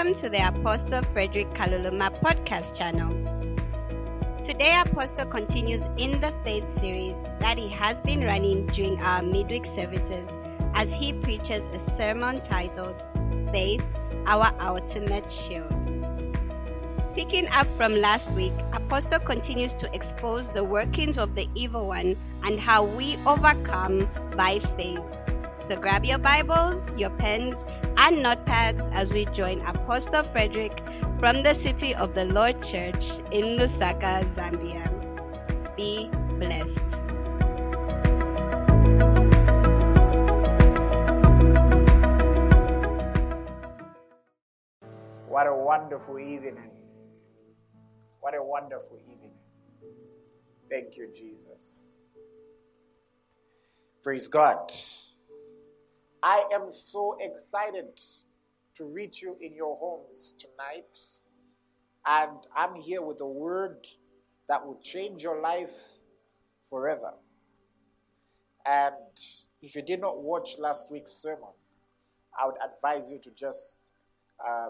Welcome to the Apostle Frederick Kaluluma podcast channel. Today, Apostle continues in the faith series that he has been running during our midweek services as he preaches a sermon titled Faith, Our Ultimate Shield. Picking up from last week, Apostle continues to expose the workings of the evil one and how we overcome by faith. So grab your Bibles, your pens, and notepads as we join Apostle Frederick from the City of the Lord Church in Lusaka, Zambia. Be blessed. What a wonderful evening. What a wonderful evening. Thank you, Jesus. Praise God. I am so excited to reach you in your homes tonight. And I'm here with a word that will change your life forever. And if you did not watch last week's sermon, I would advise you to just uh,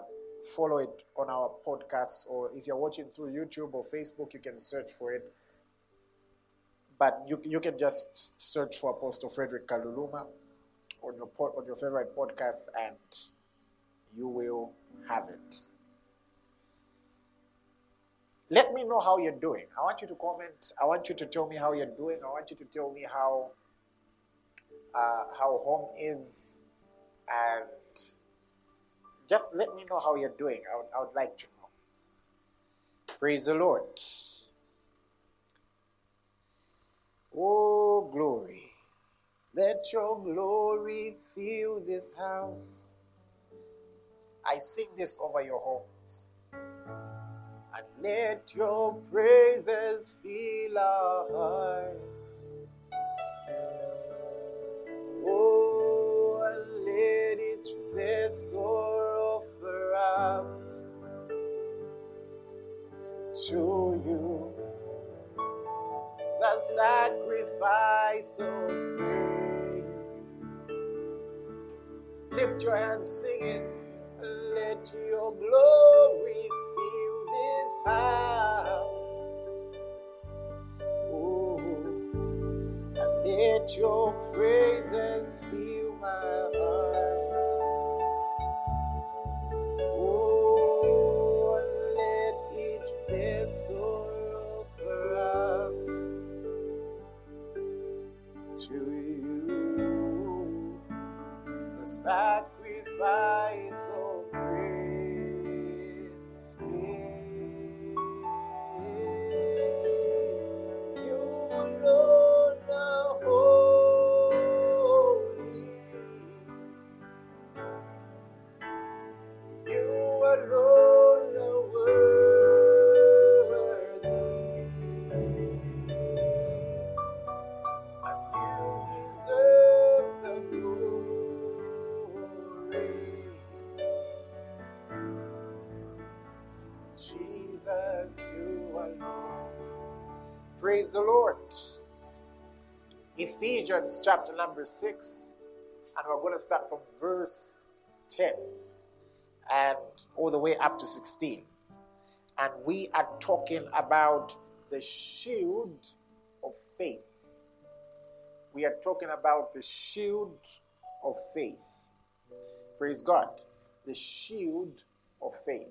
follow it on our podcast, or if you're watching through YouTube or Facebook, you can search for it. But you, you can just search for Apostle Frederick Kaluluma on your pod, on your favorite podcast, and you will have it. Let me know how you're doing. I want you to comment. I want you to tell me how you're doing. I want you to tell me how uh, how home is, and just let me know how you're doing. I would, I would like to know. Praise the Lord. Oh, glory. Let your glory fill this house. I sing this over your homes. And let your praises fill our hearts. Oh, and let each vessel offer up to you the sacrifice of praise. Lift your hands, sing it. Let your glory fill this house. Oh, and let your praises fill my heart. Chapter number 6, and we're going to start from verse 10 and all the way up to 16. And we are talking about the shield of faith. We are talking about the shield of faith. Praise God. The shield of faith.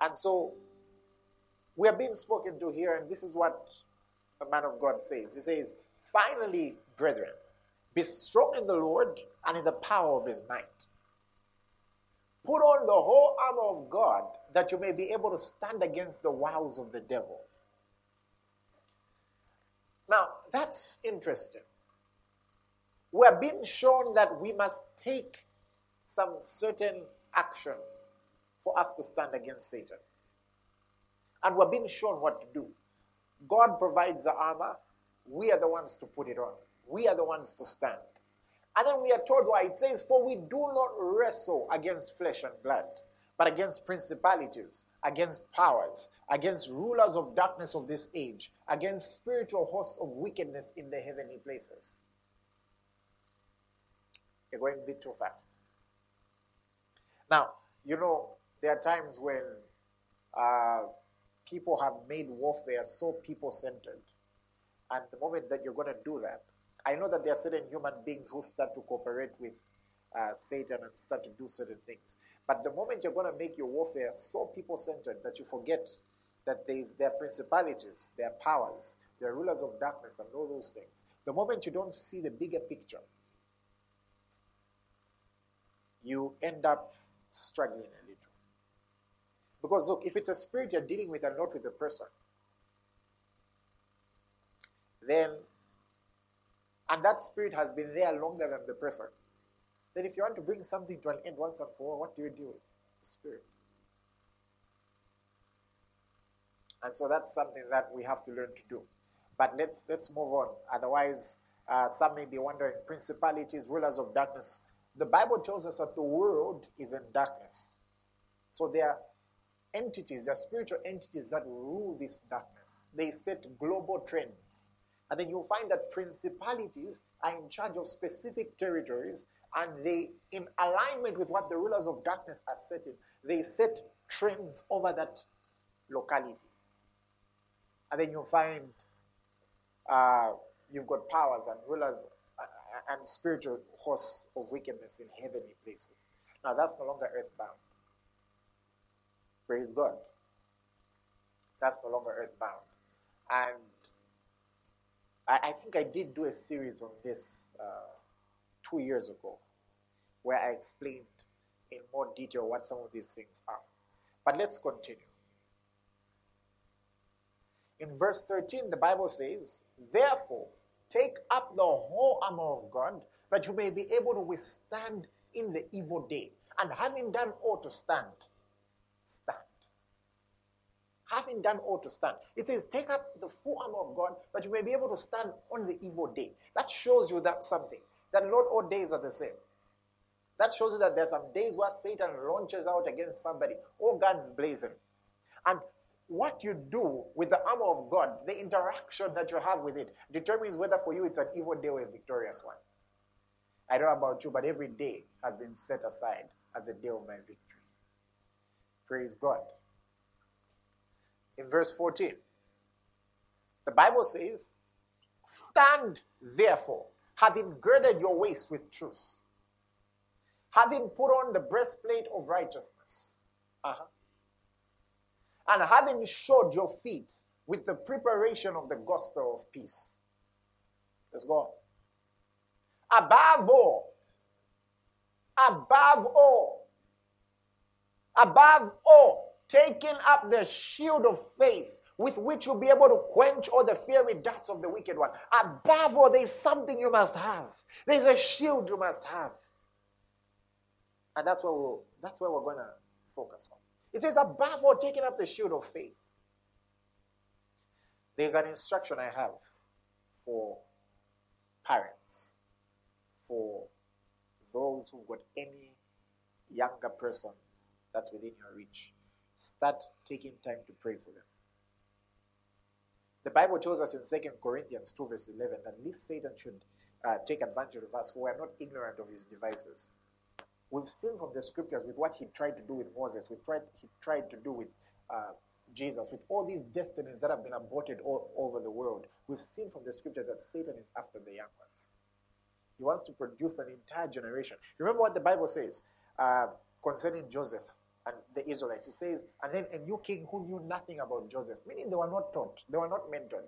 And so we are being spoken to here, and this is what the man of God says. He says, Finally, brethren, be strong in the Lord and in the power of his might. Put on the whole armor of God that you may be able to stand against the wiles of the devil. Now, that's interesting. We're being shown that we must take some certain action for us to stand against Satan. And we're being shown what to do. God provides the armor, we are the ones to put it on, we are the ones to stand. And then we are told why it says, For we do not wrestle against flesh and blood, but against principalities, against powers, against rulers of darkness of this age, against spiritual hosts of wickedness in the heavenly places. You're going a bit too fast. Now, you know, There are times when uh, people have made warfare so people centered. And the moment that you're going to do that, I know that there are certain human beings who start to cooperate with uh, Satan and start to do certain things. But the moment you're going to make your warfare so people centered that you forget that there, is, their principalities, their powers, their rulers of darkness, and all those things, the moment you don't see the bigger picture, you end up struggling a little. Because look, if it's a spirit you're dealing with and not with a person, then, and that spirit has been there longer than the person, then if you want to bring something to an end once and for all, what do you do with the spirit? And so that's something that we have to learn to do. But let's let's move on. Otherwise, uh, some may be wondering principalities, rulers of darkness. The Bible tells us that the world is in darkness. So there are entities, there are spiritual entities that rule this darkness. They set global trends. And then you'll find that principalities are in charge of specific territories and they, in alignment with what the rulers of darkness are setting, they set trends over that locality. And then you'll find uh, you've got powers and rulers uh, and spiritual hosts of wickedness in heavenly places. Now, that's no longer earthbound. Praise God. That's no longer earthbound. And I, I think I did do a series on this uh, two years ago where I explained in more detail what some of these things are. But let's continue. In verse 13, the Bible says, Therefore, take up the whole armor of God, that you may be able to withstand in the evil day. And having done all to stand, stand. Having done all to stand. It says, Take up the full armor of God, that you may be able to stand on the evil day. That shows you that something. That not all days are the same. That shows you that there's some days where Satan launches out against somebody, all guns blazing. And what you do with the armor of God, the interaction that you have with it, determines whether for you it's an evil day or a victorious one. I don't know about you, but every day has been set aside as a day of my victory. Praise God. In verse 14, the Bible says, Stand therefore, having girded your waist with truth, having put on the breastplate of righteousness. Uh-huh and having shod your feet with the preparation of the gospel of peace. Let's go. on. Above all, above all, above all, taking up the shield of faith with which you'll be able to quench all the fiery darts of the wicked one. Above all, there's something you must have. There's a shield you must have. And that's what we'll, that's where we're going to focus on. It says, above all, taking up the shield of faith. There's an instruction I have for parents, for those who've got any younger person that's within your reach. Start taking time to pray for them. The Bible tells us in 2 Corinthians 2, verse 11, that least Satan should uh, take advantage of us, for we are not ignorant of his devices. We've seen from the scriptures with what he tried to do with Moses, with tried, he tried to do with uh, Jesus, with all these destinies that have been aborted all over the world. We've seen from the scriptures that Satan is after the young ones. He wants to produce an entire generation. Remember what the Bible says uh, concerning Joseph and the Israelites. He says, and then a new king who knew nothing about Joseph, meaning they were not taught, they were not mentored.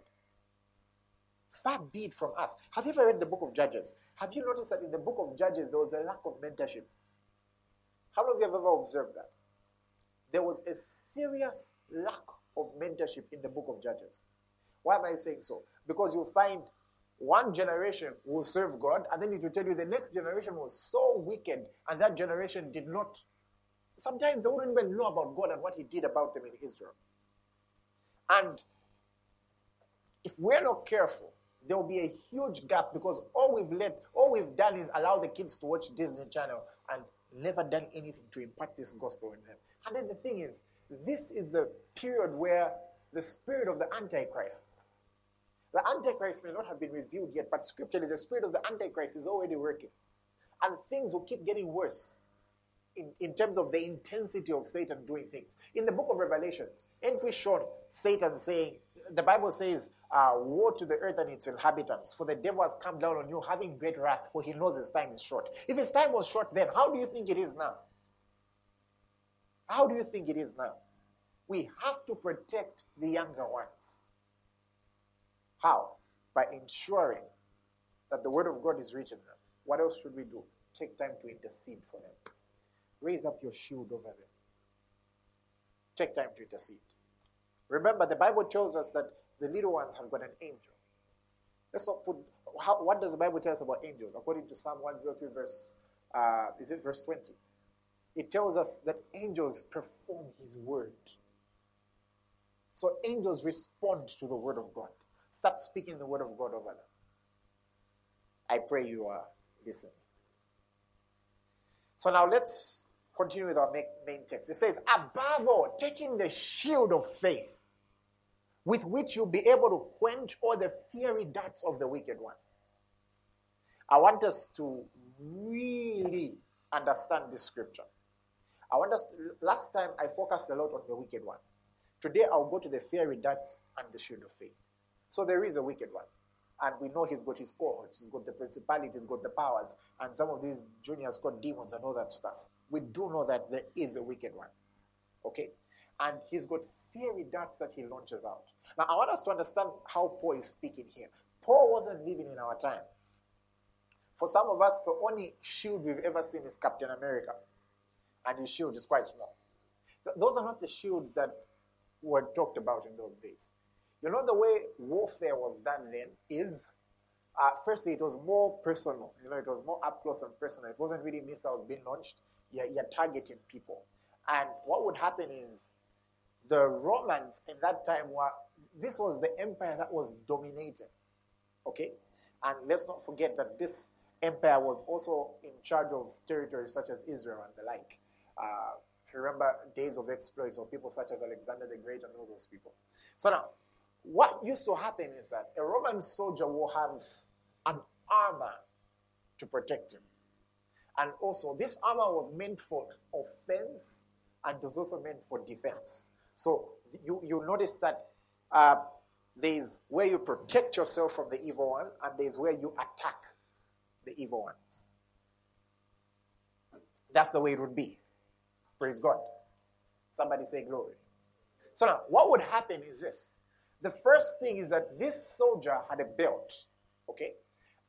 Far be it from us. Have you ever read the book of Judges? Have you noticed that in the book of Judges there was a lack of mentorship? How many of you have ever observed that? There was a serious lack of mentorship in the book of Judges. Why am I saying so? Because you find one generation will serve God, and then it will tell you the next generation was so wicked, and that generation did not. Sometimes they wouldn't even know about God and what He did about them in Israel. And if we're not careful, there will be a huge gap because all we've let, all we've done is allow the kids to watch Disney Channel and never done anything to impart this gospel in them. And then the thing is, this is the period where the spirit of the Antichrist, the Antichrist may not have been revealed yet, but scripturally, the spirit of the Antichrist is already working. And things will keep getting worse. In, in terms of the intensity of Satan doing things. In the book of Revelations, ain't we Satan saying, the Bible says, uh, Woe to the earth and its inhabitants, for the devil has come down on you having great wrath, for he knows his time is short. If his time was short then, how do you think it is now? How do you think it is now? We have to protect the younger ones. How? By ensuring that the word of God is reaching them. What else should we do? Take time to intercede for them. Raise up your shield over them. Take time to intercede. Remember, the Bible tells us that the little ones have got an angel. Let's not put. How, what does the Bible tell us about angels? According to Psalm 103, verse, uh, is it verse 20? It tells us that angels perform His word. So angels respond to the word of God. Start speaking the word of God over them. I pray you are listening. So now let's continue with our main text. It says, above all, taking the shield of faith with which you'll be able to quench all the fiery darts of the wicked one. I want us to really understand this scripture. I want us to, last time I focused a lot on the wicked one. Today I'll go to the fiery darts and the shield of faith. So there is a wicked one. And we know he's got his cohorts, he's got the principalities, he's got the powers, and some of these juniors got demons and all that stuff. We do know that there is a wicked one. Okay? And he's got fiery darts that he launches out. Now, I want us to understand how Paul is speaking here. Paul wasn't living in our time. For some of us, the only shield we've ever seen is Captain America, and his shield is quite small. Those are not the shields that were talked about in those days. You know, the way warfare was done then is, uh, firstly, it was more personal. You know, it was more up close and personal. It wasn't really missiles being launched. You're, you're targeting people. And what would happen is the Romans in that time were, this was the empire that was dominating. Okay? And let's not forget that this empire was also in charge of territories such as Israel and the like. Uh, if you remember days of exploits of people such as Alexander the Great and all those people. So now, what used to happen is that a Roman soldier will have an armor to protect him. And also, this armor was meant for offense and was also meant for defense. So you, you notice that uh, there's where you protect yourself from the evil one, and there's where you attack the evil ones. That's the way it would be. Praise God. Somebody say glory. So now, what would happen is this. The first thing is that this soldier had a belt, okay?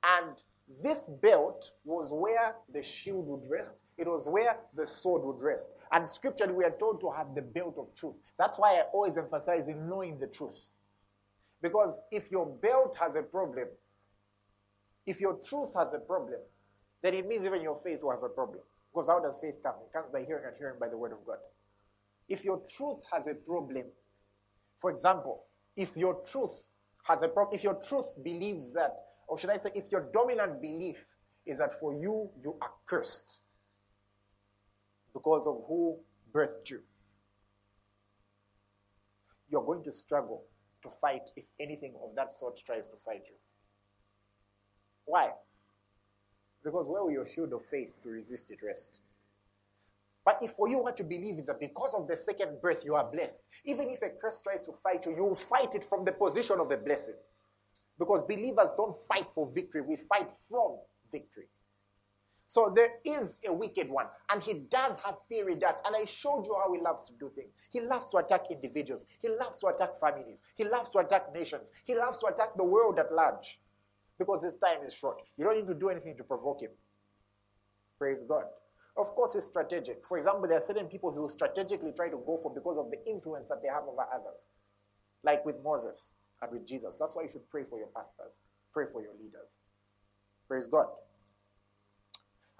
And this belt was where the shield would rest. It was where the sword would rest. And scripturally, we are told to have the belt of truth. That's why I always emphasize in knowing the truth. Because if your belt has a problem, if your truth has a problem, then it means even your faith will have a problem. Because how does faith come? It comes by hearing and hearing by the word of God. If your truth has a problem, for example, if your truth has a problem, if your truth believes that or should I say, if your dominant belief is that for you, you are cursed because of who birthed you, you're going to struggle to fight if anything of that sort tries to fight you. Why? Because where will your shield of faith to resist it rest? But if for you what you believe is that because of the second birth you are blessed, even if a curse tries to fight you, you will fight it from the position of a blessing. Because believers don't fight for victory, we fight from victory. So there is a wicked one, and he does have fiery darts. And I showed you how he loves to do things. He loves to attack individuals, he loves to attack families, he loves to attack nations, he loves to attack the world at large because his time is short. You don't need to do anything to provoke him. Praise God. Of course, it's strategic. For example, there are certain people who will strategically try to go for because of the influence that they have over others, like with Moses and with Jesus. That's why you should pray for your pastors, pray for your leaders. Praise God.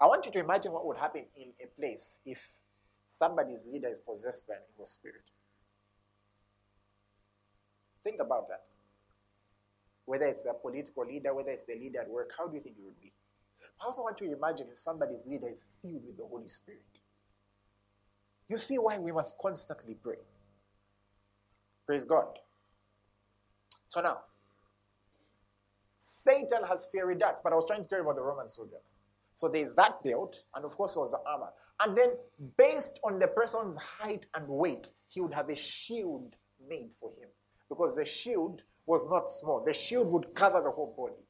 I want you to imagine what would happen in a place if somebody's leader is possessed by an evil spirit. Think about that. Whether it's a political leader, whether it's the leader at work, how do you think it would be? I also want you to imagine if somebody's leader is filled with the Holy Spirit. You see why we must constantly pray. Praise God. So now, Satan has fiery darts, but I was trying to tell you about the Roman soldier. So there's that build, and of course, there was the armor. And then, based on the person's height and weight, he would have a shield made for him. Because the shield was not small, the shield would cover the whole body.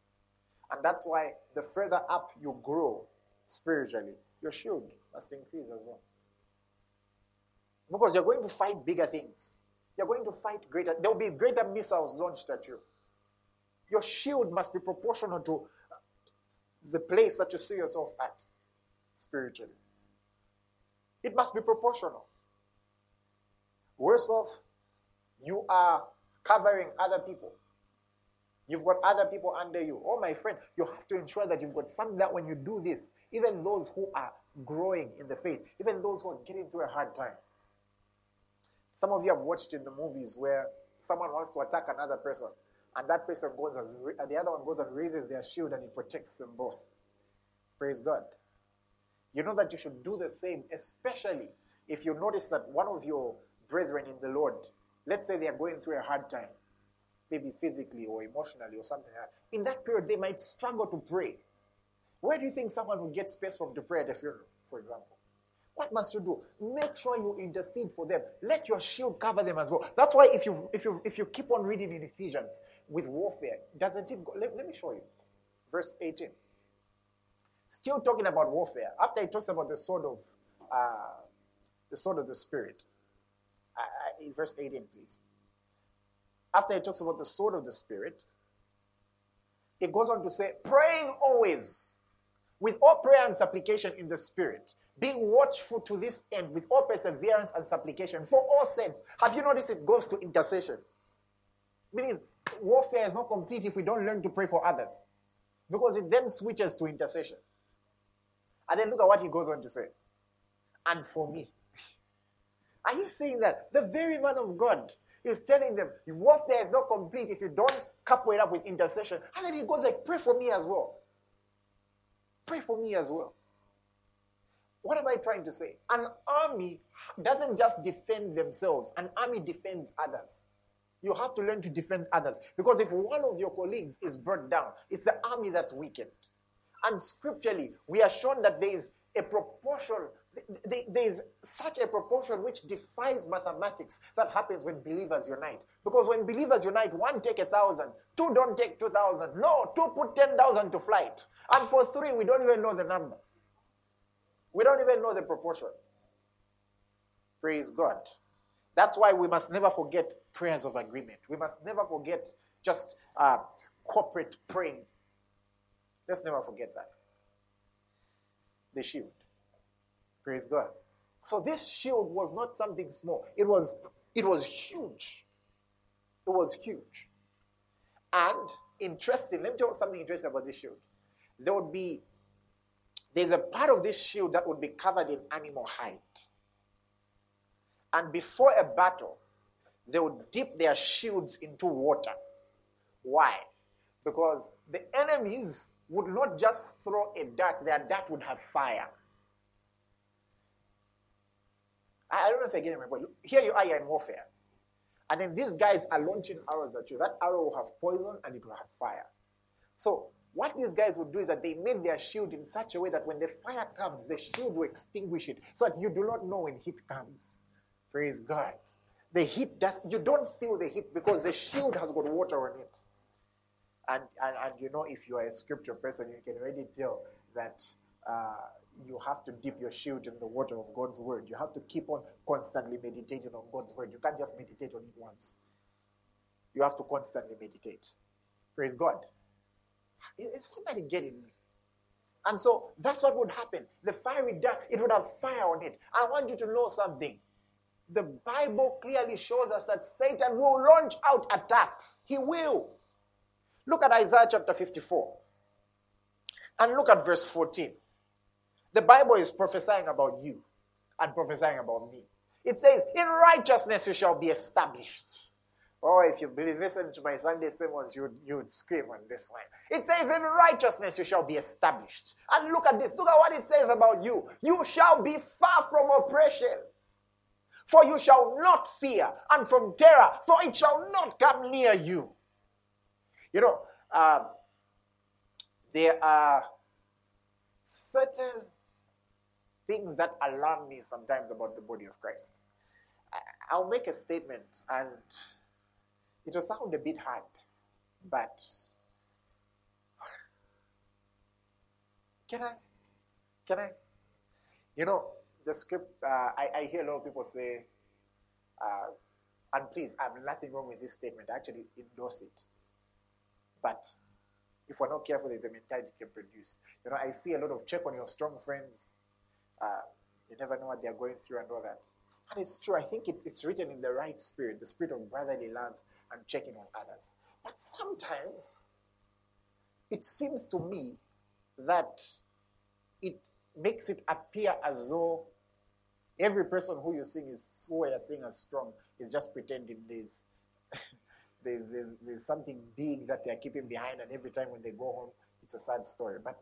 And that's why the further up you grow spiritually, your shield must increase as well. Because you're going to fight bigger things. You're going to fight greater, there will be greater missiles launched at you. Your shield must be proportional to the place that you see yourself at spiritually. It must be proportional. Worse off, you are covering other people. You've got other people under you. Oh, my friend, you have to ensure that you've got some that when you do this, even those who are growing in the faith, even those who are getting through a hard time. Some of you have watched in the movies where someone wants to attack another person, and that person goes and the other one goes and raises their shield and it protects them both. Praise God. You know that you should do the same, especially if you notice that one of your brethren in the Lord, let's say they are going through a hard time, maybe physically or emotionally or something like that. In that period, they might struggle to pray. Where do you think someone will get space from to pray at a funeral, for example? What must you do? Make sure you intercede for them. Let your shield cover them as well. That's why if you if you if you keep on reading in Ephesians with warfare, doesn't it go? Let, let me show you. Verse 18. Still talking about warfare. After he talks about the sword of uh, the sword of the spirit. Uh verse 18, please. After he talks about the sword of the spirit, it goes on to say, praying always with all prayer and supplication in the spirit being watchful to this end with all perseverance and supplication for all saints. Have you noticed it goes to intercession? Meaning, warfare is not complete if we don't learn to pray for others. Because it then switches to intercession. And then look at what he goes on to say. And for me. Are you saying that? The very man of God is telling them, warfare is not complete if you don't couple it up with intercession. And then he goes like, pray for me as well. Pray for me as well. What am I trying to say? An army doesn't just defend themselves, an army defends others. You have to learn to defend others. Because if one of your colleagues is brought down, it's the army that's weakened. And scripturally, we are shown that there is a proportion, there is such a proportion which defies mathematics that happens when believers unite. Because when believers unite, one take a thousand, two don't take two thousand. No, two put ten thousand to flight. And for three, we don't even know the number. We don't even know the proportion. Praise God. That's why we must never forget prayers of agreement. We must never forget just uh, corporate praying. Let's never forget that. The shield. Praise God. So this shield was not something small. It was it was huge. It was huge. And interesting, let me tell you something interesting about this shield. There would be there's a part of this shield that would be covered in animal hide. And before a battle, they would dip their shields into water. Why? Because the enemies would not just throw a dart, their dart would have fire. I don't know if I get it, but here you are, you're in warfare. And then these guys are launching arrows at you. That arrow will have poison and it will have fire. So what these guys would do is that they made their shield in such a way that when the fire comes, the shield will extinguish it so that you do not know when heat comes. Praise God. The heat does, you don't feel the heat because the shield has got water on it. And, and, and you know, if you are a scripture person, you can already tell that uh, you have to dip your shield in the water of God's word. You have to keep on constantly meditating on God's word. You can't just meditate on it once. You have to constantly meditate. Praise God. Is somebody getting me? And so that's what would happen. The fiery dart, it would have fire on it. I want you to know something. The Bible clearly shows us that Satan will launch out attacks. He will. Look at Isaiah chapter 54. And look at verse 14. The Bible is prophesying about you and prophesying about me. It says, In righteousness you shall be established. Or if you've been listening to my Sunday sermons, you would scream on this one. It says, In righteousness you shall be established. And look at this. Look at what it says about you. You shall be far from oppression. For you shall not fear, and from terror, for it shall not come near you. You know, um, there are certain things that alarm me sometimes about the body of Christ. I'll make a statement and it will sound a bit hard, but can I? Can I? You know, the script, uh, I, I, hear a lot of people say, uh, and please, I have nothing wrong with this statement. I actually endorse it. But if we're not careful, there's a mentality can produce. You know, I see a lot of check on your strong friends. Uh, you never know what they're going through and all that. And it's true. I think it, it's written in the right spirit, the spirit of brotherly love and checking on others. But sometimes it seems to me that it makes it appear as though every person who you're seeing is who you're seeing as strong is just pretending there's, there's, there's, there's something big that they're keeping behind, and every time when they go home, it's a sad story. But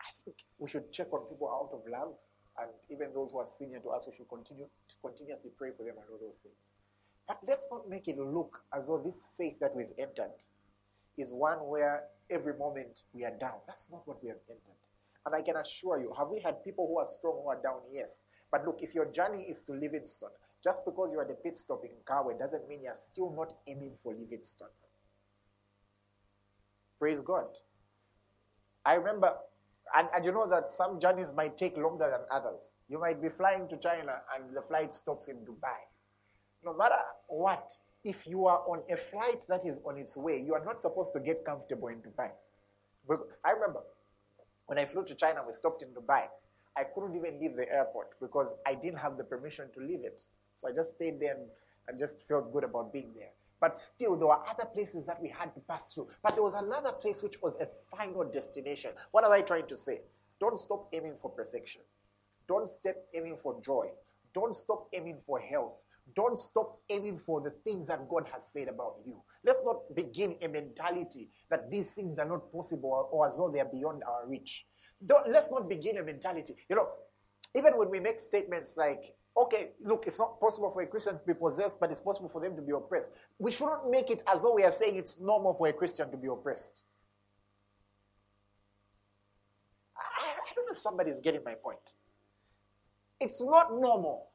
I think we should check on people out of love and even those who are senior to us, we should continue to continuously pray for them and all those things. But let's not make it look as though this faith that we've entered is one where every moment we are down. That's not what we have entered. And I can assure you, have we had people who are strong who are down? Yes. But look, if your journey is to Livingstone, just because you are the pit stop in Carway doesn't mean you're still not aiming for Livingstone. Praise God. I remember and, and you know that some journeys might take longer than others. You might be flying to China and the flight stops in Dubai. No matter what, if you are on a flight that is on its way, you are not supposed to get comfortable in Dubai. I remember when I flew to China, we stopped in Dubai. I couldn't even leave the airport because I didn't have the permission to leave it. So I just stayed there and, and just felt good about being there. But still, there were other places that we had to pass through. But there was another place which was a final destination. What am I trying to say? Don't stop aiming for perfection. Don't stop aiming for joy. Don't stop aiming for health. Don't stop aiming for the things that God has said about you. Let's not begin a mentality that these things are not possible or as though they are beyond our reach. Don't, let's not begin a mentality. You know, even when we make statements like, okay, look, it's not possible for a Christian to be possessed, but it's possible for them to be oppressed. We shouldn't make it as though we are saying it's normal for a Christian to be oppressed. I, I don't know if somebody's getting my point. It's not normal.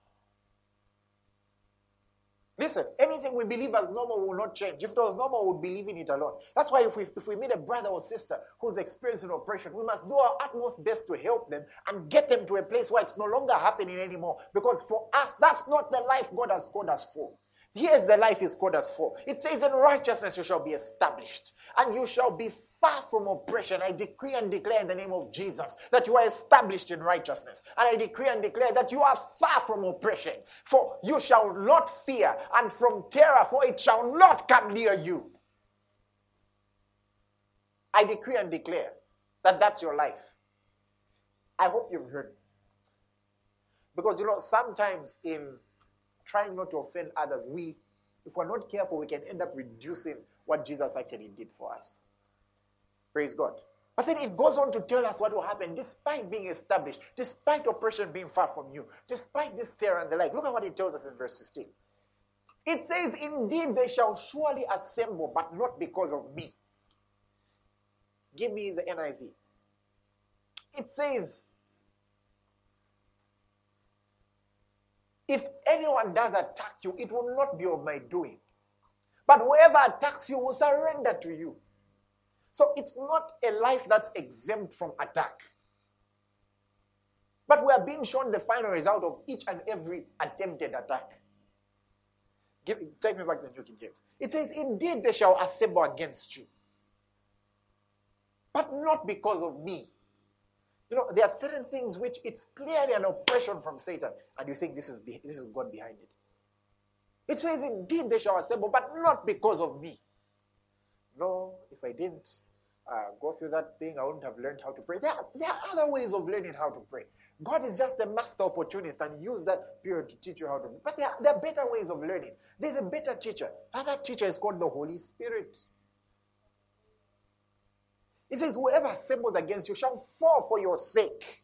Listen, anything we believe as normal will not change. If it was normal, we would believe in it alone. That's why if we, if we meet a brother or sister who's experiencing oppression, we must do our utmost best to help them and get them to a place where it's no longer happening anymore. Because for us, that's not the life God has called us for. Here's the life is called us for. It says, In righteousness you shall be established, and you shall be far from oppression. I decree and declare in the name of Jesus that you are established in righteousness. And I decree and declare that you are far from oppression. For you shall not fear, and from terror, for it shall not come near you. I decree and declare that that's your life. I hope you've heard. Because you know, sometimes in trying not to offend others, we, if we're not careful, we can end up reducing what Jesus actually did for us. Praise God. But then it goes on to tell us what will happen despite being established, despite oppression being far from you, despite this terror and the like. Look at what it tells us in verse 15. It says, Indeed, they shall surely assemble, but not because of me. Give me the NIV. It says, If anyone does attack you, it will not be of my doing. But whoever attacks you will surrender to you. So it's not a life that's exempt from attack. But we are being shown the final result of each and every attempted attack. Give, take me back to the New King James. It says, Indeed, they shall assemble against you, but not because of me. You know, there are certain things which it's clearly an oppression from Satan, and you think this is, this is God behind it. It says, Indeed, they shall assemble, but not because of me. No, if I didn't uh, go through that thing, I wouldn't have learned how to pray. There are, there are other ways of learning how to pray. God is just the master opportunist and use that period to teach you how to. But there are, there are better ways of learning. There's a better teacher. And that teacher is called the Holy Spirit. He says, Whoever assembles against you shall fall for your sake.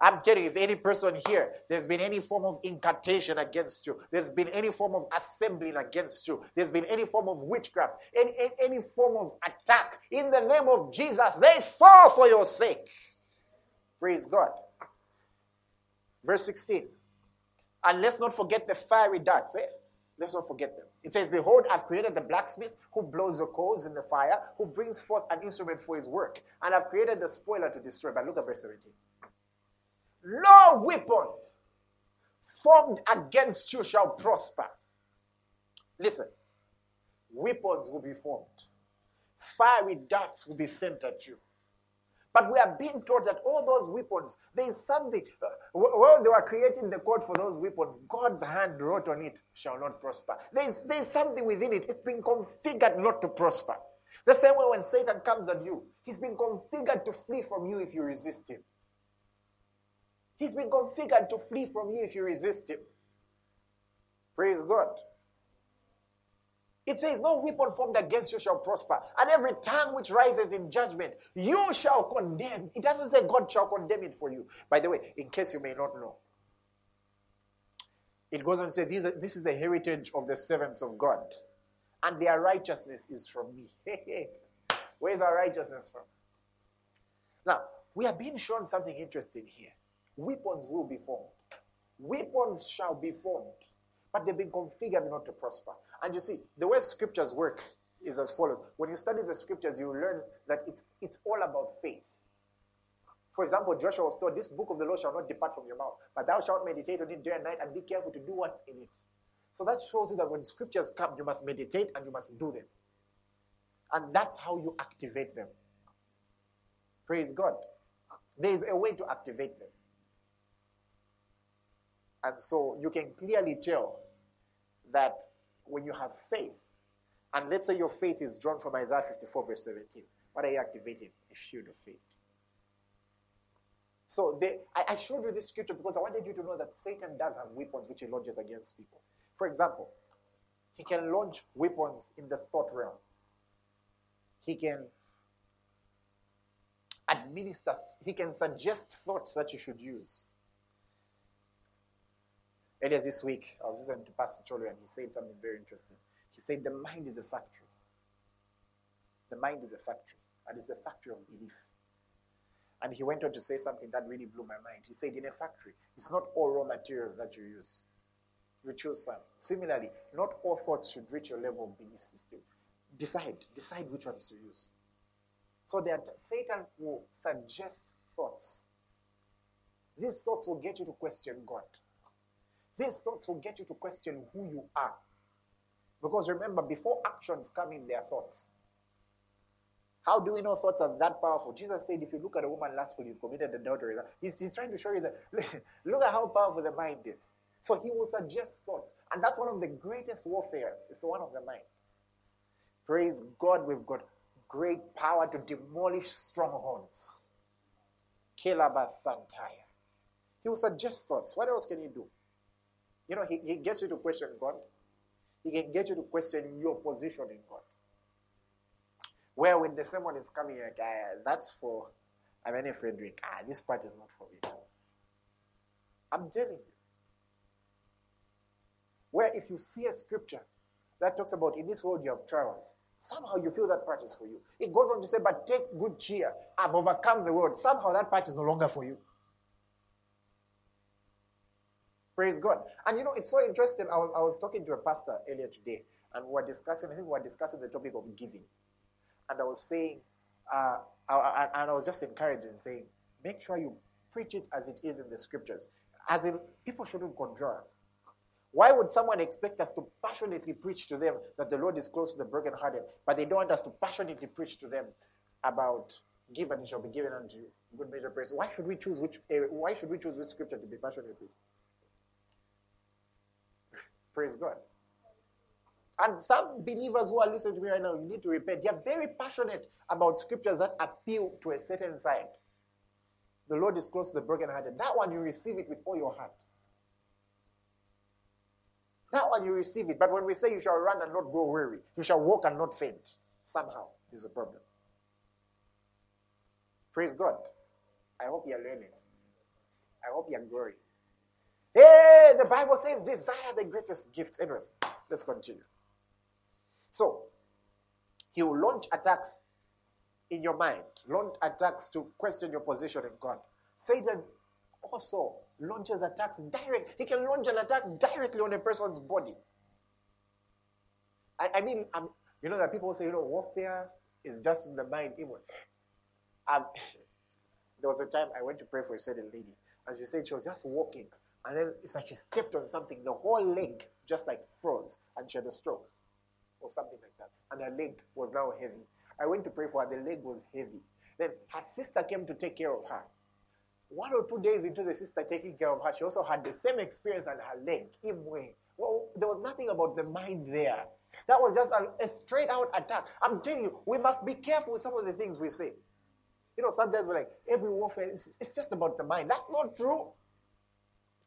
I'm telling you, if any person here, there's been any form of incantation against you, there's been any form of assembling against you, there's been any form of witchcraft, any, any, any form of attack, in the name of Jesus, they fall for your sake. Praise God. Verse 16. And let's not forget the fiery darts. Eh? Let's not forget them. It says, Behold, I've created the blacksmith who blows the coals in the fire, who brings forth an instrument for his work. And I've created the spoiler to destroy. But look at verse 17. No weapon formed against you shall prosper. Listen, weapons will be formed, fiery darts will be sent at you. But we are being taught that all those weapons, there is something. Uh, while they were creating the code for those weapons, God's hand wrote on it, shall not prosper. There is, there is something within it. It's been configured not to prosper. The same way when Satan comes at you, he's been configured to flee from you if you resist him. He's been configured to flee from you if you resist him. Praise God. It says, No weapon formed against you shall prosper, and every tongue which rises in judgment, you shall condemn. It doesn't say God shall condemn it for you. By the way, in case you may not know, it goes on to say, This is the heritage of the servants of God, and their righteousness is from me. Where's our righteousness from? Now, we are being shown something interesting here. Weapons will be formed, weapons shall be formed but they've been configured not to prosper. And you see, the way scriptures work is as follows. When you study the scriptures, you learn that it's, it's all about faith. For example, Joshua was told, This book of the law shall not depart from your mouth, but thou shalt meditate on it day and night and be careful to do what's in it. So that shows you that when scriptures come, you must meditate and you must do them. And that's how you activate them. Praise God. There is a way to activate them. And so you can clearly tell that when you have faith, and let's say your faith is drawn from Isaiah 54, verse 17, what are you activating? A shield of faith. So I, I showed you this scripture because I wanted you to know that Satan does have weapons which he launches against people. For example, he can launch weapons in the thought realm. He can administer, he can suggest thoughts that you should use. Earlier this week, I was listening to Pastor Cholo and he said something very interesting. He said, The mind is a factory. The mind is a factory, and it's a factory of belief. And he went on to say something that really blew my mind. He said, In a factory, it's not all raw materials that you use, you choose some. Similarly, not all thoughts should reach your level of belief system. Decide, decide which ones to use. So that Satan will suggest thoughts. These thoughts will get you to question God. These thoughts will get you to question who you are. Because remember, before actions come in, there are thoughts. How do we know thoughts are that powerful? Jesus said, if you look at a woman lustfully, you've committed adultery. He's, he's trying to show you that, look at how powerful the mind is. So he will suggest thoughts. And that's one of the greatest warfares. It's the one of the mind. Praise God, we've got great power to demolish strongholds. Kilabas Santaya. He will suggest thoughts. What else can he do? You know, he, he gets you to question God. He can get you to question your position in God. Where when the sermon is coming, like, ah, that's for I Amene mean, Frederick. Ah, this part is not for me. I'm telling you. Where if you see a scripture that talks about in this world you have trials, somehow you feel that part is for you. It goes on to say, but take good cheer. I've overcome the world. Somehow that part is no longer for you. Praise God. And you know, it's so interesting. I was, I was talking to a pastor earlier today, and we were discussing, I think we were discussing the topic of giving. And I was saying, uh, I, I, and I was just encouraging, saying, make sure you preach it as it is in the scriptures. As in, people shouldn't conjure us. Why would someone expect us to passionately preach to them that the Lord is close to the brokenhearted, but they don't want us to passionately preach to them about give and it shall be given unto you? Good measure, praise. Why should we choose which? Uh, why should we choose which scripture to be passionate with? Praise God. And some believers who are listening to me right now, you need to repent. They are very passionate about scriptures that appeal to a certain side. The Lord is close to the brokenhearted. That one you receive it with all your heart. That one you receive it. But when we say you shall run and not grow weary, you shall walk and not faint, somehow there's a problem. Praise God. I hope you're learning. I hope you're growing. Hey, the Bible says desire the greatest gift. Anyways, let's continue. So, he will launch attacks in your mind, launch attacks to question your position in God. Satan also launches attacks direct. He can launch an attack directly on a person's body. I, I mean, I'm, you know that people say, you know, warfare is just in the mind. Even um, there was a time I went to pray for a certain lady, and she said she was just walking, and then it's like she stepped on something. The whole leg just like froze, and she had a stroke or something like that, and her leg was now heavy. I went to pray for her. The leg was heavy. Then her sister came to take care of her. One or two days into the sister taking care of her, she also had the same experience on her leg. Way. Well, there was nothing about the mind there. That was just a, a straight out attack. I'm telling you, we must be careful with some of the things we say. You know, sometimes we're like, every warfare, is, it's just about the mind. That's not true.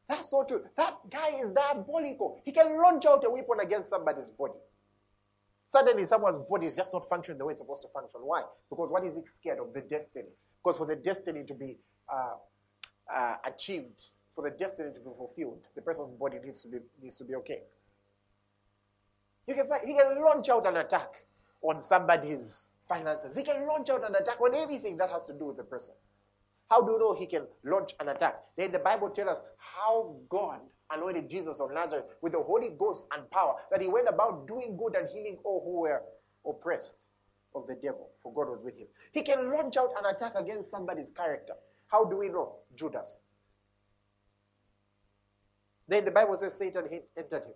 That's not true. That guy is diabolical. He can launch out a weapon against somebody's body. Suddenly, someone's body is just not functioning the way it's supposed to function. Why? Because what is he scared of? The destiny. Because for the destiny to be uh, uh, achieved, for the destiny to be fulfilled, the person's body needs to be, needs to be okay. You can find, he can launch out an attack on somebody's finances. He can launch out an attack on anything that has to do with the person. How do you know he can launch an attack? Then the Bible tells us how God anointed Jesus of Nazareth with the Holy Ghost and power, that he went about doing good and healing all who were oppressed of the devil, for God was with him. He can launch out an attack against somebody's character. How do we know? Judas. Then the Bible says Satan entered him.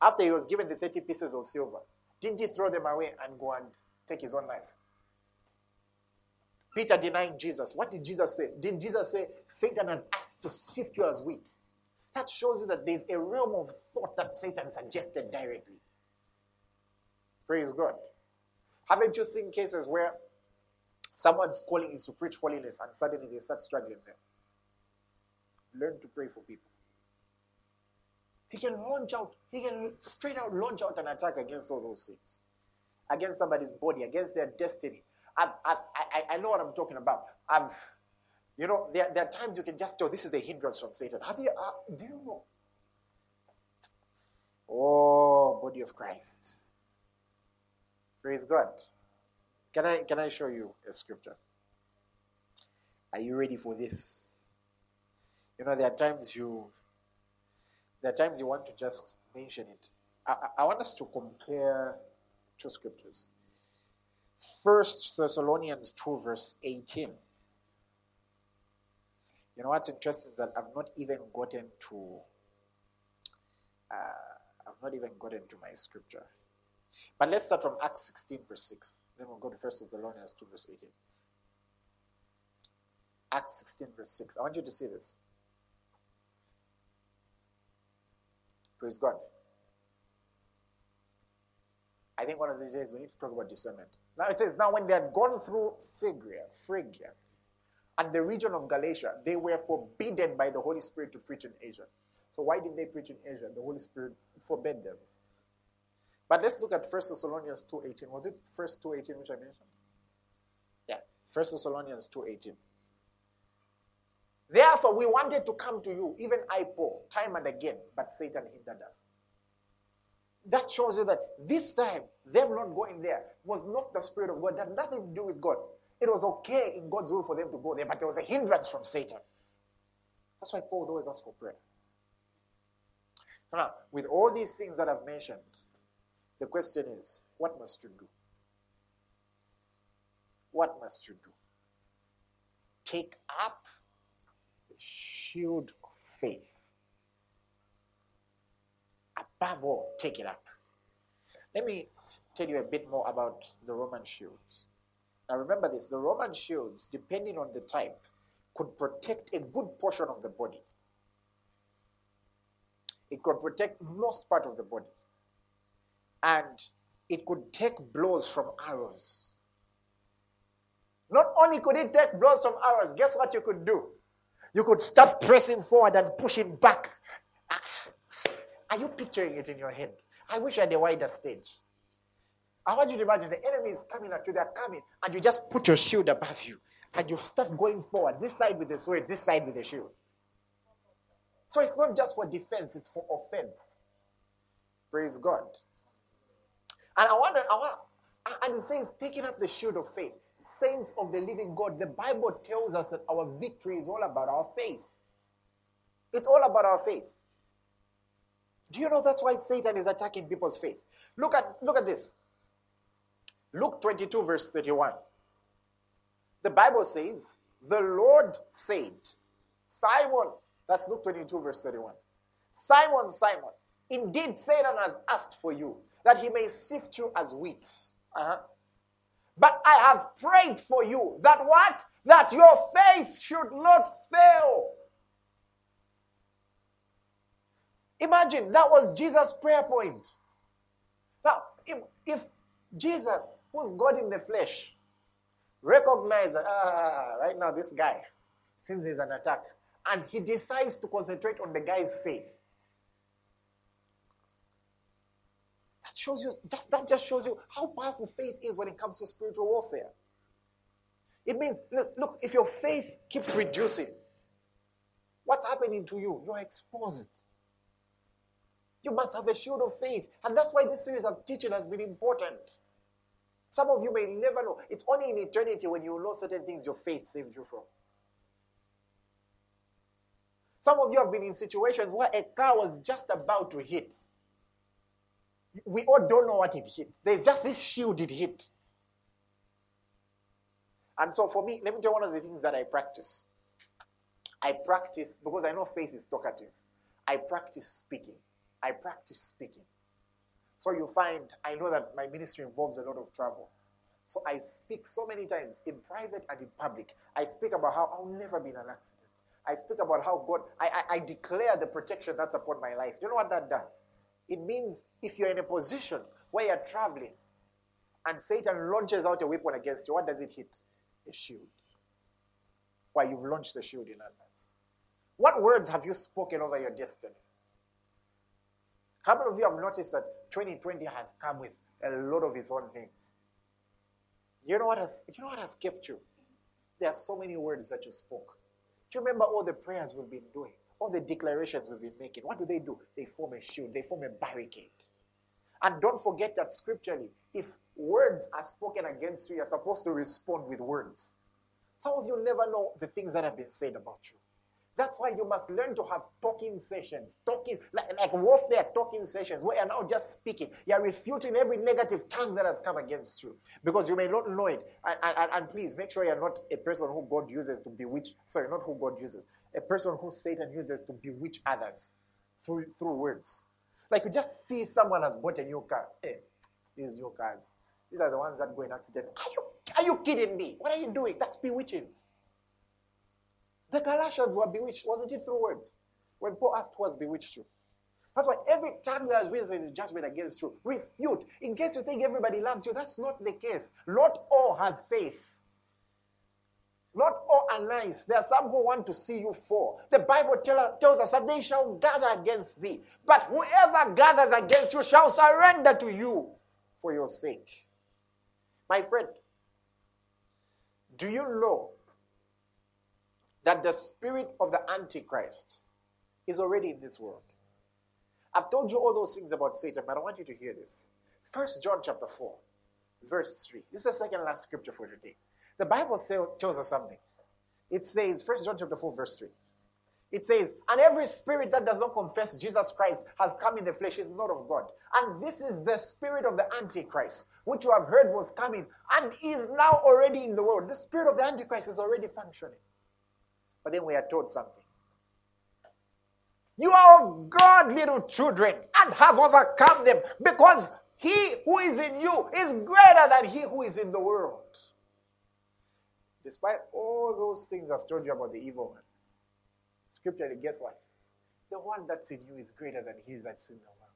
After he was given the 30 pieces of silver, didn't he throw them away and go and take his own life? Peter denying Jesus. What did Jesus say? Didn't Jesus say, Satan has asked to sift you as wheat? That shows you that there's a realm of thought that Satan suggested directly. Praise God. Haven't you seen cases where someone's calling is to preach holiness and suddenly they start struggling there? Learn to pray for people. He can launch out, he can straight out launch out an attack against all those things, against somebody's body, against their destiny. I've, I, I know what I'm talking about. I've, you know, there, there are times you can just tell this is a hindrance from Satan. Have you, uh, do you know? Oh, body of Christ. Praise God. Can I, can I show you a scripture? Are you ready for this? You know, there are times you there are times you want to just mention it. I, I want us to compare two scriptures. First Thessalonians 2, verse 18. You know what's interesting that I've not even gotten to uh, I've not even gotten to my scripture. But let's start from Acts 16, verse 6. Then we'll go to First Thessalonians 2, verse 18. Acts 16, verse 6. I want you to see this. Praise God. I think one of these days we need to talk about discernment. Now it says, now when they had gone through Phrygia, Phrygia, and the region of Galatia, they were forbidden by the Holy Spirit to preach in Asia. So why did they preach in Asia? The Holy Spirit forbade them. But let's look at 1 Thessalonians 2.18. Was it 1 2.18 which I mentioned? Yeah, 1 Thessalonians 2.18. Therefore, we wanted to come to you, even I, Paul, time and again, but Satan hindered us. That shows you that this time, them not going there was not the Spirit of God. That had nothing to do with God. It was okay in God's will for them to go there, but there was a hindrance from Satan. That's why Paul always ask for prayer. Now, with all these things that I've mentioned, the question is, what must you do? What must you do? Take up the shield of faith. All, take it up. Let me tell you a bit more about the Roman shields. Now remember this the Roman shields, depending on the type, could protect a good portion of the body. It could protect most part of the body. And it could take blows from arrows. Not only could it take blows from arrows, guess what you could do? You could start pressing forward and pushing back. Ah, Are you picturing it in your head? I wish I had a wider stage. I want you to imagine the enemy is coming at you, they're coming, and you just put your shield above you, and you start going forward, this side with the sword, this side with the shield. So it's not just for defense, it's for offense. Praise God. And I wonder, I want, and it says, taking up the shield of faith. Saints of the living God, the Bible tells us that our victory is all about our faith. It's all about our faith. Do you know that's why Satan is attacking people's faith? Look at, look at this. Luke 22, verse 31. The Bible says, The Lord said, Simon, that's Luke 22, verse 31. Simon, Simon, indeed Satan has asked for you that he may sift you as wheat. Uh-huh. But I have prayed for you that what? That your faith should not fail. Imagine that was Jesus' prayer point. Now, if, if Jesus, who's God in the flesh, recognizes, ah, right now this guy seems he's an attack, and he decides to concentrate on the guy's faith, that shows you, that, that just shows you how powerful faith is when it comes to spiritual warfare. It means, look, look, if your faith keeps reducing, what's happening to you? You're exposed. You must have a shield of faith. And that's why this series of teaching has been important. Some of you may never know. It's only in eternity when you know certain things your faith saved you from. Some of you have been in situations where a car was just about to hit. We all don't know what it hit. There's just this shield it hit. And so for me, let me tell you one of the things that I practice. I practice because I know faith is talkative. I practice speaking. I practice speaking. So you find, I know that my ministry involves a lot of travel. So I speak so many times in private and in public. I speak about how I'll never be in an accident. I speak about how God, I, I, I declare the protection that's upon my life. Do you know what that does? It means if you're in a position where you're traveling and Satan launches out a weapon against you, what does it hit? A shield. Why you've launched the shield in advance. What words have you spoken over your destiny? How many of you have noticed that 2020 has come with a lot of its own things? You know what has you know what has kept you? There are so many words that you spoke. Do you remember all the prayers we've been doing? All the declarations we've been making? What do they do? They form a shield, they form a barricade. And don't forget that scripturally, if words are spoken against you, you're supposed to respond with words. Some of you never know the things that have been said about you. That's why you must learn to have talking sessions, talking like, like warfare talking sessions where you're now just speaking. You're refuting every negative tongue that has come against you because you may not know it. And, and, and please make sure you're not a person who God uses to bewitch. Sorry, not who God uses. A person who Satan uses to bewitch others through, through words. Like you just see someone has bought a new car. Hey, these new cars. These are the ones that go in accident. Are you, are you kidding me? What are you doing? That's bewitching. The Galatians were bewitched, wasn't it through words? When Paul asked who has bewitched you. That's why every time there has risen a judgment against you, refute. In case you think everybody loves you, that's not the case. Not all have faith. Not all are nice. There are some who want to see you fall. The Bible tell, tells us that they shall gather against thee. But whoever gathers against you shall surrender to you for your sake. My friend, do you know that the spirit of the Antichrist is already in this world. I've told you all those things about Satan, but I want you to hear this. First John chapter 4, verse 3. This is the second last scripture for today. The Bible say, tells us something. It says, First John chapter 4, verse 3. It says, And every spirit that does not confess Jesus Christ has come in the flesh is not of God. And this is the spirit of the Antichrist, which you have heard was coming and is now already in the world. The spirit of the Antichrist is already functioning. But then we are told something. You are of God, little children, and have overcome them, because he who is in you is greater than he who is in the world. Despite all those things I've told you about the evil one, scripturally, guess what? The one that's in you is greater than he that's in the world.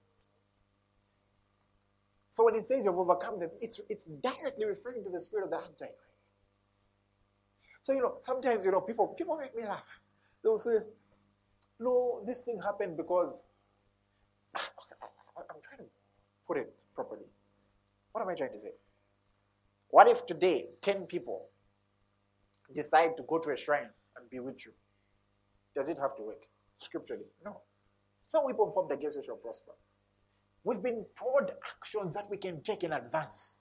So when it says you've overcome them, it's, it's directly referring to the spirit of the Antichrist. So, you know, sometimes, you know, people, people make me laugh. They'll say, no, this thing happened because, ah, I'm trying to put it properly. What am I trying to say? What if today 10 people decide to go to a shrine and be with you? Does it have to work? scripturally. No. No weapon formed against you shall prosper. We've been told actions that we can take in advance.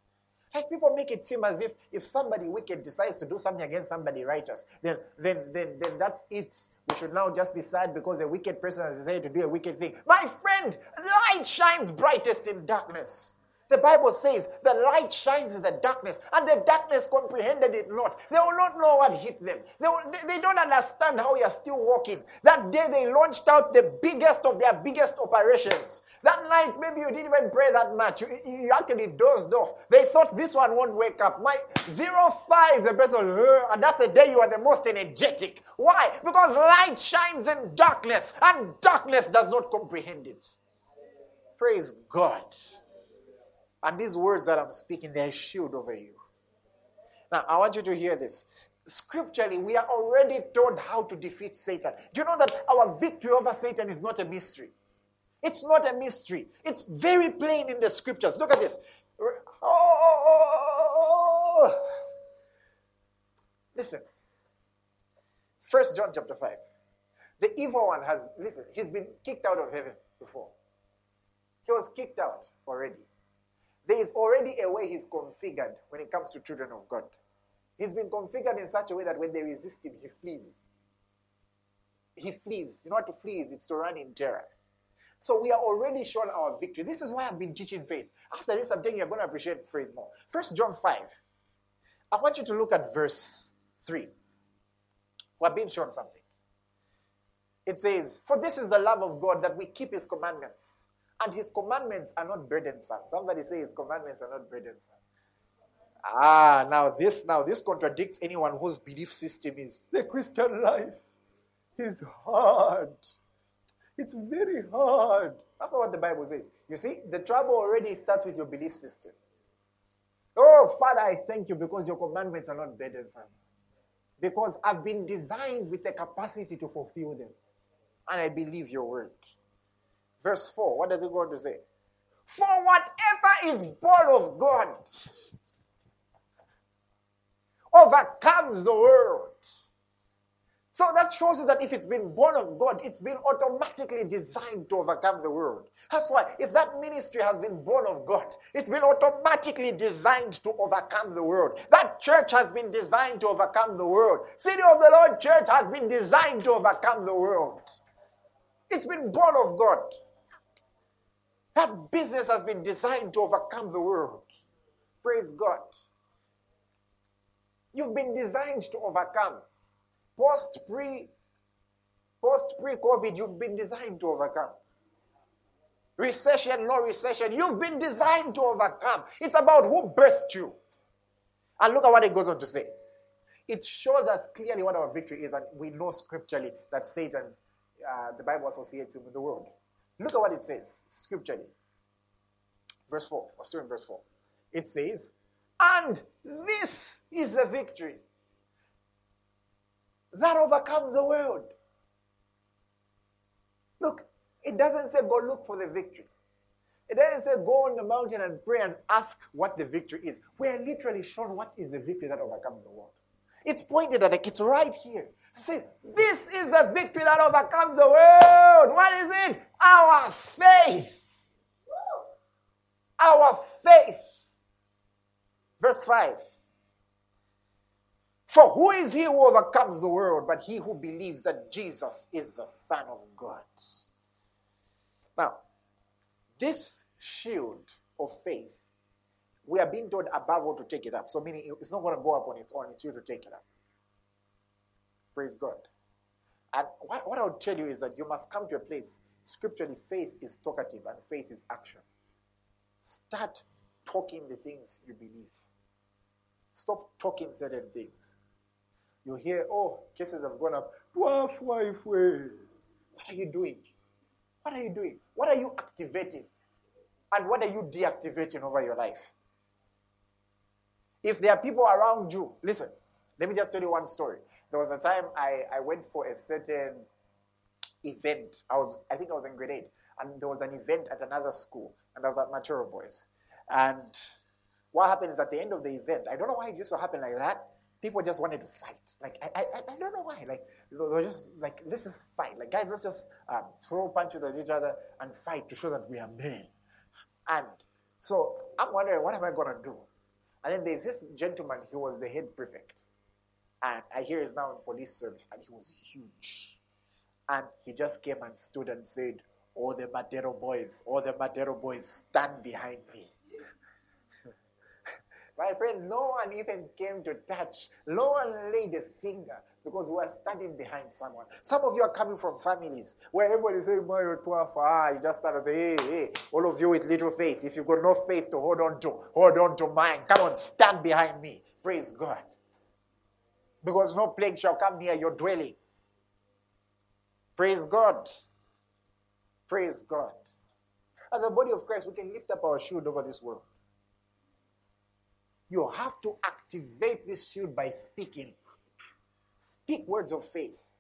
Like people make it seem as if if somebody wicked decides to do something against somebody righteous, then then then then that's it. We should now just be sad because a wicked person has decided to do a wicked thing. My friend, light shines brightest in darkness. The Bible says the light shines in the darkness, and the darkness comprehended it not. They will not know what hit them. They, will, they, they, don't understand how you are still walking. That day they launched out the biggest of their biggest operations. That night, maybe you didn't even pray that much. You, you actually dozed off. They thought this one won't wake up. My zero five, the person, and that's the day you are the most energetic. Why? Because light shines in darkness, and darkness does not comprehend it. Praise God. And these words that I'm speaking, they're a shield over you. Now, I want you to hear this. Scripturally, we are already told how to defeat Satan. Do you know that our victory over Satan is not a mystery? It's not a mystery. It's very plain in the scriptures. Look at this. Oh. oh, oh, oh listen. First John chapter 5. The evil one has, listen, he's been kicked out of heaven before. He was kicked out already. There is already a way he's configured when it comes to children of God. He's been configured in such a way that when they resist him, he flees. He flees. You know what to flee is? It's to run in terror. So we are already shown our victory. This is why I've been teaching faith. After this, you, you're going to appreciate faith more. First John 5. I want you to look at verse 3. We're being shown something. It says, For this is the love of God that we keep his commandments and his commandments are not burdensome. Somebody say his commandments are not burdensome. Ah, now this now this contradicts anyone whose belief system is the Christian life is hard. It's very hard. That's not what the Bible says. You see, the trouble already starts with your belief system. Oh, Father, I thank you because your commandments are not burdensome. Because I've been designed with the capacity to fulfill them. And I believe your word. Verse 4, what does it go on to say? For whatever is born of God overcomes the world. So that shows you that if it's been born of God, it's been automatically designed to overcome the world. That's why, if that ministry has been born of God, it's been automatically designed to overcome the world. That church has been designed to overcome the world. City of the Lord Church has been designed to overcome the world. It's been born of God. That business has been designed to overcome the world. Praise God. You've been designed to overcome. Post pre post pre COVID, you've been designed to overcome. Recession, no recession, you've been designed to overcome. It's about who birthed you. And look at what it goes on to say. It shows us clearly what our victory is, and we know scripturally that Satan, uh, the Bible associates him with the world. Look at what it says scripturally. Verse 4. We're still in verse 4. It says, And this is the victory that overcomes the world. Look, it doesn't say go look for the victory. It doesn't say go on the mountain and pray and ask what the victory is. We are literally shown what is the victory that overcomes the world. It's pointed at like it's right here. Say, this is a victory that overcomes the world. What is it? Our faith. Our faith. Verse 5. For who is he who overcomes the world but he who believes that Jesus is the Son of God? Now, this shield of faith, we are being told above all to take it up. So, meaning it's not going to go up on its own, it's you to take it up. Praise God. And what, what I would tell you is that you must come to a place. Scripturally, faith is talkative and faith is action. Start talking the things you believe. Stop talking certain things. You hear, oh, cases have gone up. Dwarf wife way. What are you doing? What are you doing? What are you activating? And what are you deactivating over your life? If there are people around you, listen, let me just tell you one story. There was a time I, I went for a certain event. I was I think I was in grade eight, and there was an event at another school, and I was at Matero Boys. And what happened is at the end of the event, I don't know why it used to happen like that. people just wanted to fight. Like, I, I, I don't know why. Like, they were just like, this is fight. Like, guys, let's just um, throw punches at each other and fight to show that we are men. And so I'm wondering, what am I to do? And then there's this gentleman, he was the head prefect. And I hear he's now in police service, and he was huge. And he just came and stood and said, All the Matero boys, all the Matero boys, stand behind me. My friend, no one even came to touch, no one laid a finger because we are standing behind someone. Some of you are coming from families where everybody say, ah, you just start to say, hey, hey, all of you with little faith. If you've got no faith to hold on to, hold on to mine. Come on, stand behind me. Praise God. Because no plague shall come near your dwelling. Praise God. Praise God. As a body of Christ, we can lift up our shield over this world. You have to activate this shield by speaking. Speak words of faith.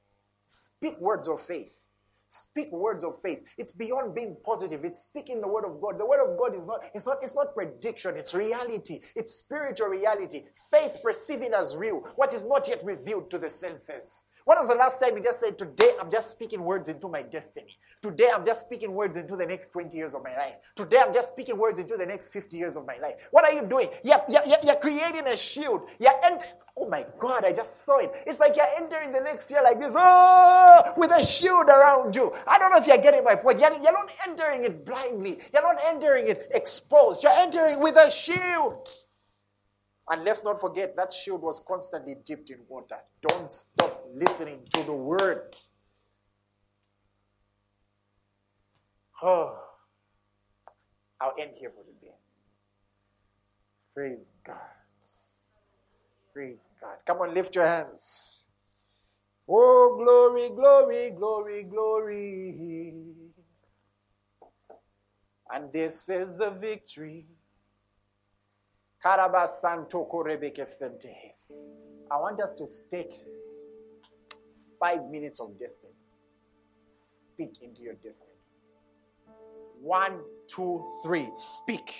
Speak words of faith. Speak words of faith. It's beyond being positive. It's speaking the word of God. The word of God is not, it's not, it's not prediction, it's reality. It's spiritual reality. Faith perceiving as real, what is not yet revealed to the senses. When was the last time you just said, Today I'm just speaking words into my destiny? Today I'm just speaking words into the next 20 years of my life. Today I'm just speaking words into the next 50 years of my life. What are you doing? You're, you're, you're creating a shield. You're ent- oh my God, I just saw it. It's like you're entering the next year like this, oh, with a shield around you. I don't know if you're getting my point. You're, you're not entering it blindly, you're not entering it exposed. You're entering with a shield. And let's not forget that shield was constantly dipped in water. Don't stop listening to the word. Oh, I'll end here for today. Praise God. Praise God. Come on, lift your hands. Oh, glory, glory, glory, glory. And this is the victory I want us to take five minutes of destiny. Speak into your destiny. One, two, three. Speak.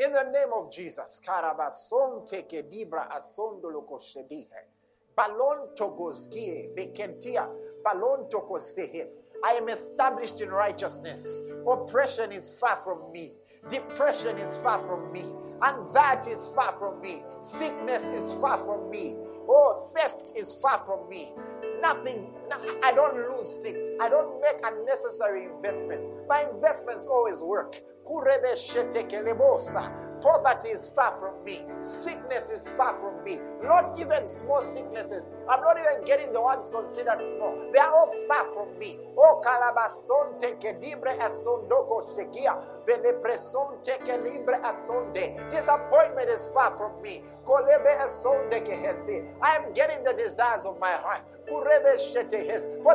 In the name of Jesus. Karabason teke dibra. Balon togoskie bekentia. Balon tokostehes. I am established in righteousness. Oppression is far from me. Depression is far from me. Anxiety is far from me. Sickness is far from me. Oh, theft is far from me. Nothing, I don't lose things. I don't make unnecessary investments. My investments always work. Poverty is far from me. Sickness is far from me. Not even small sicknesses. I'm not even getting the ones considered small. They are all far from me. Oh, calabason teke libre asondoko shekia. Benepreson teke libre asonde. Disappointment is far from me. Kolebe asonde kehesi. I am getting the desires of my heart. For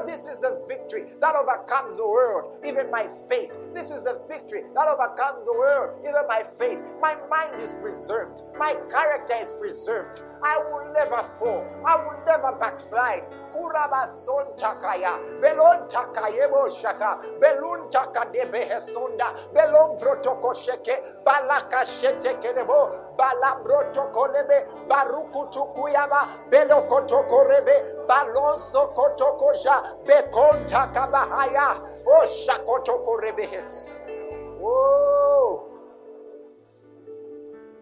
this is a victory that overcomes the world, even my faith. This is a victory that overcomes the world, even my faith. My mind is preserved, my character is preserved. I will never fall, I will never backslide. Kuraba son takaya, belon takayebo shaka, belun takadebe hesonda, belon protoko sheke, balaka shete kelebo, balabroto lebe, baruku belokotoko rebe, balon sokotoko bekon takabahaya, o shakotoko rebehes. Oh,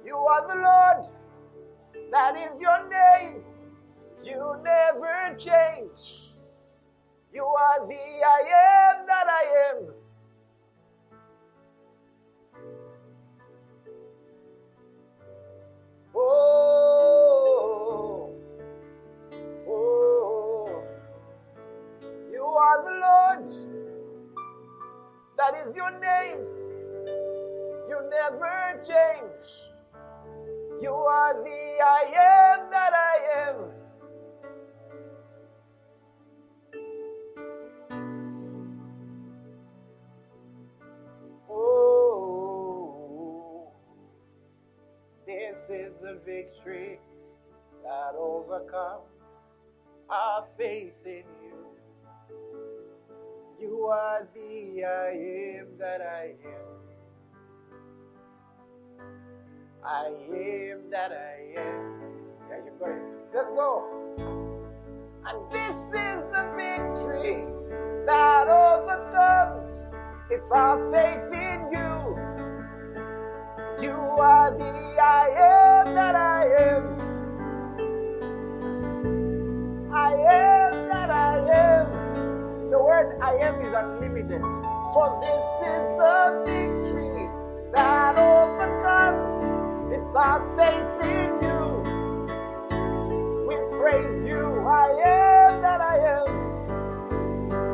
you are the Lord, that is your name. You never change. You are the I am that I am. Victory that overcomes our faith in you. You are the I am that I am. I am that I am. Yeah, you it. Let's go. And this is the victory that overcomes. It's our faith in are the I am that I am. I am that I am. The word I am is unlimited. For this is the victory that overcomes. It's our faith in you. We praise you. I am that I am.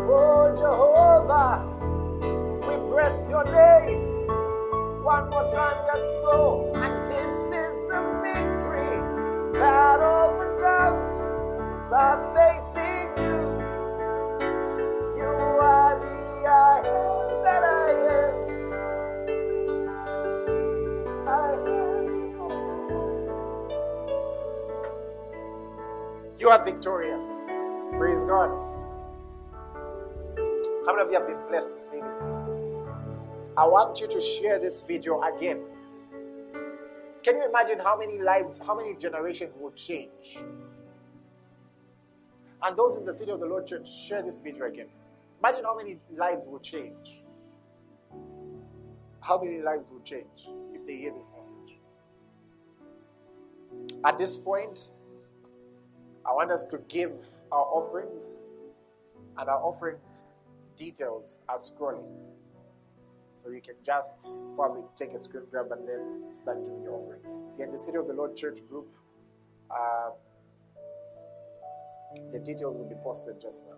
Oh Jehovah, we bless your name. One more time, let's go. And this is the victory that overcomes. It's our faith in you. You are the I am that I am. I am. You are victorious. Praise God. How many of you have been blessed this evening? I want you to share this video again. Can you imagine how many lives, how many generations will change? And those in the city of the Lord Church, share this video again. Imagine how many lives will change. How many lives will change if they hear this message? At this point, I want us to give our offerings, and our offerings details are scrolling. So you can just probably take a screen grab and then start giving your offering. If you're in the City of the Lord Church group, uh, the details will be posted just now.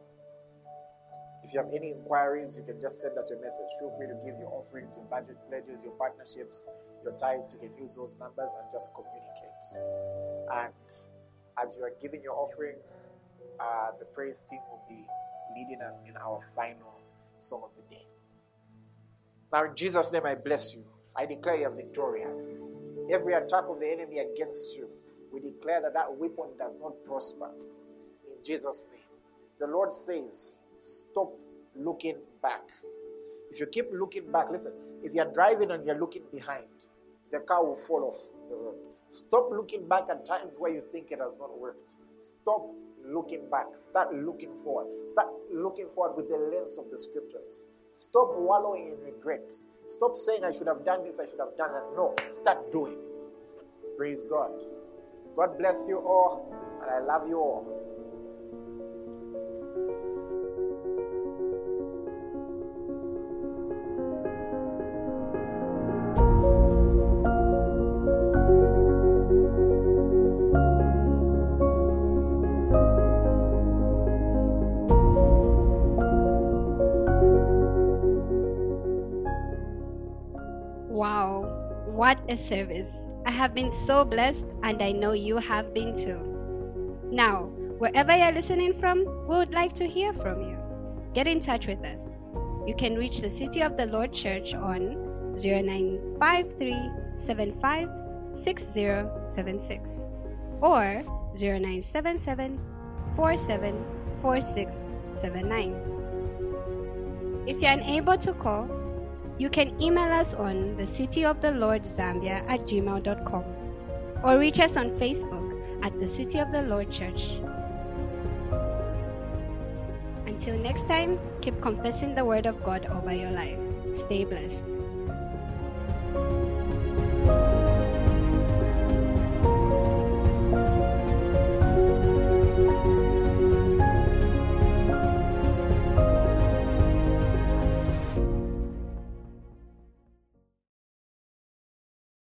If you have any inquiries, you can just send us your message. Feel free to give your offerings, your budget pledges, your partnerships, your tithes. You can use those numbers and just communicate. And as you are giving your offerings, uh, the praise team will be leading us in our final song of the day. Now, in Jesus' name, I bless you. I declare you are victorious. Every attack of the enemy against you, we declare that that weapon does not prosper. In Jesus' name. The Lord says, stop looking back. If you keep looking back, listen, if you're driving and you're looking behind, the car will fall off the road. Stop looking back at times where you think it has not worked. Stop looking back. Start looking forward. Start looking forward with the lens of the scriptures. Stop wallowing in regret. Stop saying, I should have done this, I should have done that. No, start doing. Praise God. God bless you all, and I love you all. A service. I have been so blessed, and I know you have been too. Now, wherever you're listening from, we would like to hear from you. Get in touch with us. You can reach the City of the Lord Church on 0953756076 or 0977 If you're unable to call, you can email us on the city of the Lord Zambia at gmail.com or reach us on Facebook at the City of the Lord Church. Until next time, keep confessing the word of God over your life. Stay blessed.